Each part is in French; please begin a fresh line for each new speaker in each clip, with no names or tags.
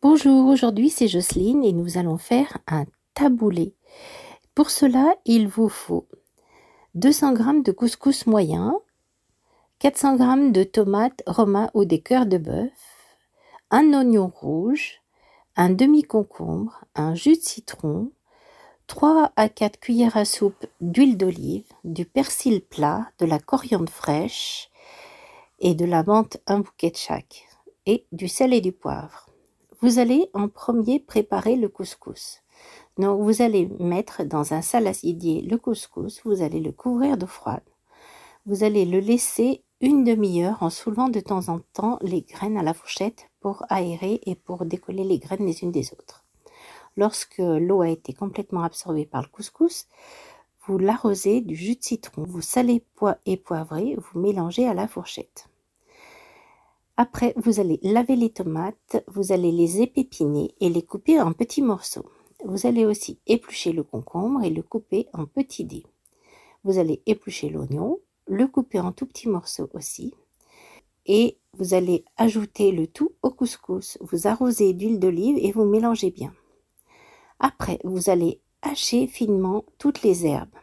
Bonjour, aujourd'hui c'est Jocelyne et nous allons faire un taboulé. Pour cela, il vous faut 200 g de couscous moyen, 400 g de tomates romains ou des cœurs de bœuf, un oignon rouge, un demi-concombre, un jus de citron, 3 à 4 cuillères à soupe d'huile d'olive, du persil plat, de la coriandre fraîche et de la menthe un bouquet de chaque, et du sel et du poivre. Vous allez en premier préparer le couscous. Donc vous allez mettre dans un saladier le couscous, vous allez le couvrir d'eau froide. Vous allez le laisser une demi-heure en soulevant de temps en temps les graines à la fourchette pour aérer et pour décoller les graines les unes des autres. Lorsque l'eau a été complètement absorbée par le couscous, vous l'arrosez du jus de citron, vous salez et poivrez, vous mélangez à la fourchette. Après, vous allez laver les tomates, vous allez les épépiner et les couper en petits morceaux. Vous allez aussi éplucher le concombre et le couper en petits dés. Vous allez éplucher l'oignon, le couper en tout petits morceaux aussi. Et vous allez ajouter le tout au couscous. Vous arrosez d'huile d'olive et vous mélangez bien. Après, vous allez hacher finement toutes les herbes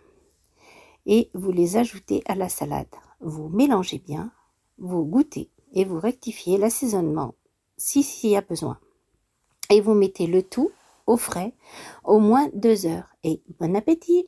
et vous les ajoutez à la salade. Vous mélangez bien, vous goûtez et vous rectifiez l'assaisonnement si s'il y a besoin. Et vous mettez le tout au frais au moins deux heures. Et bon appétit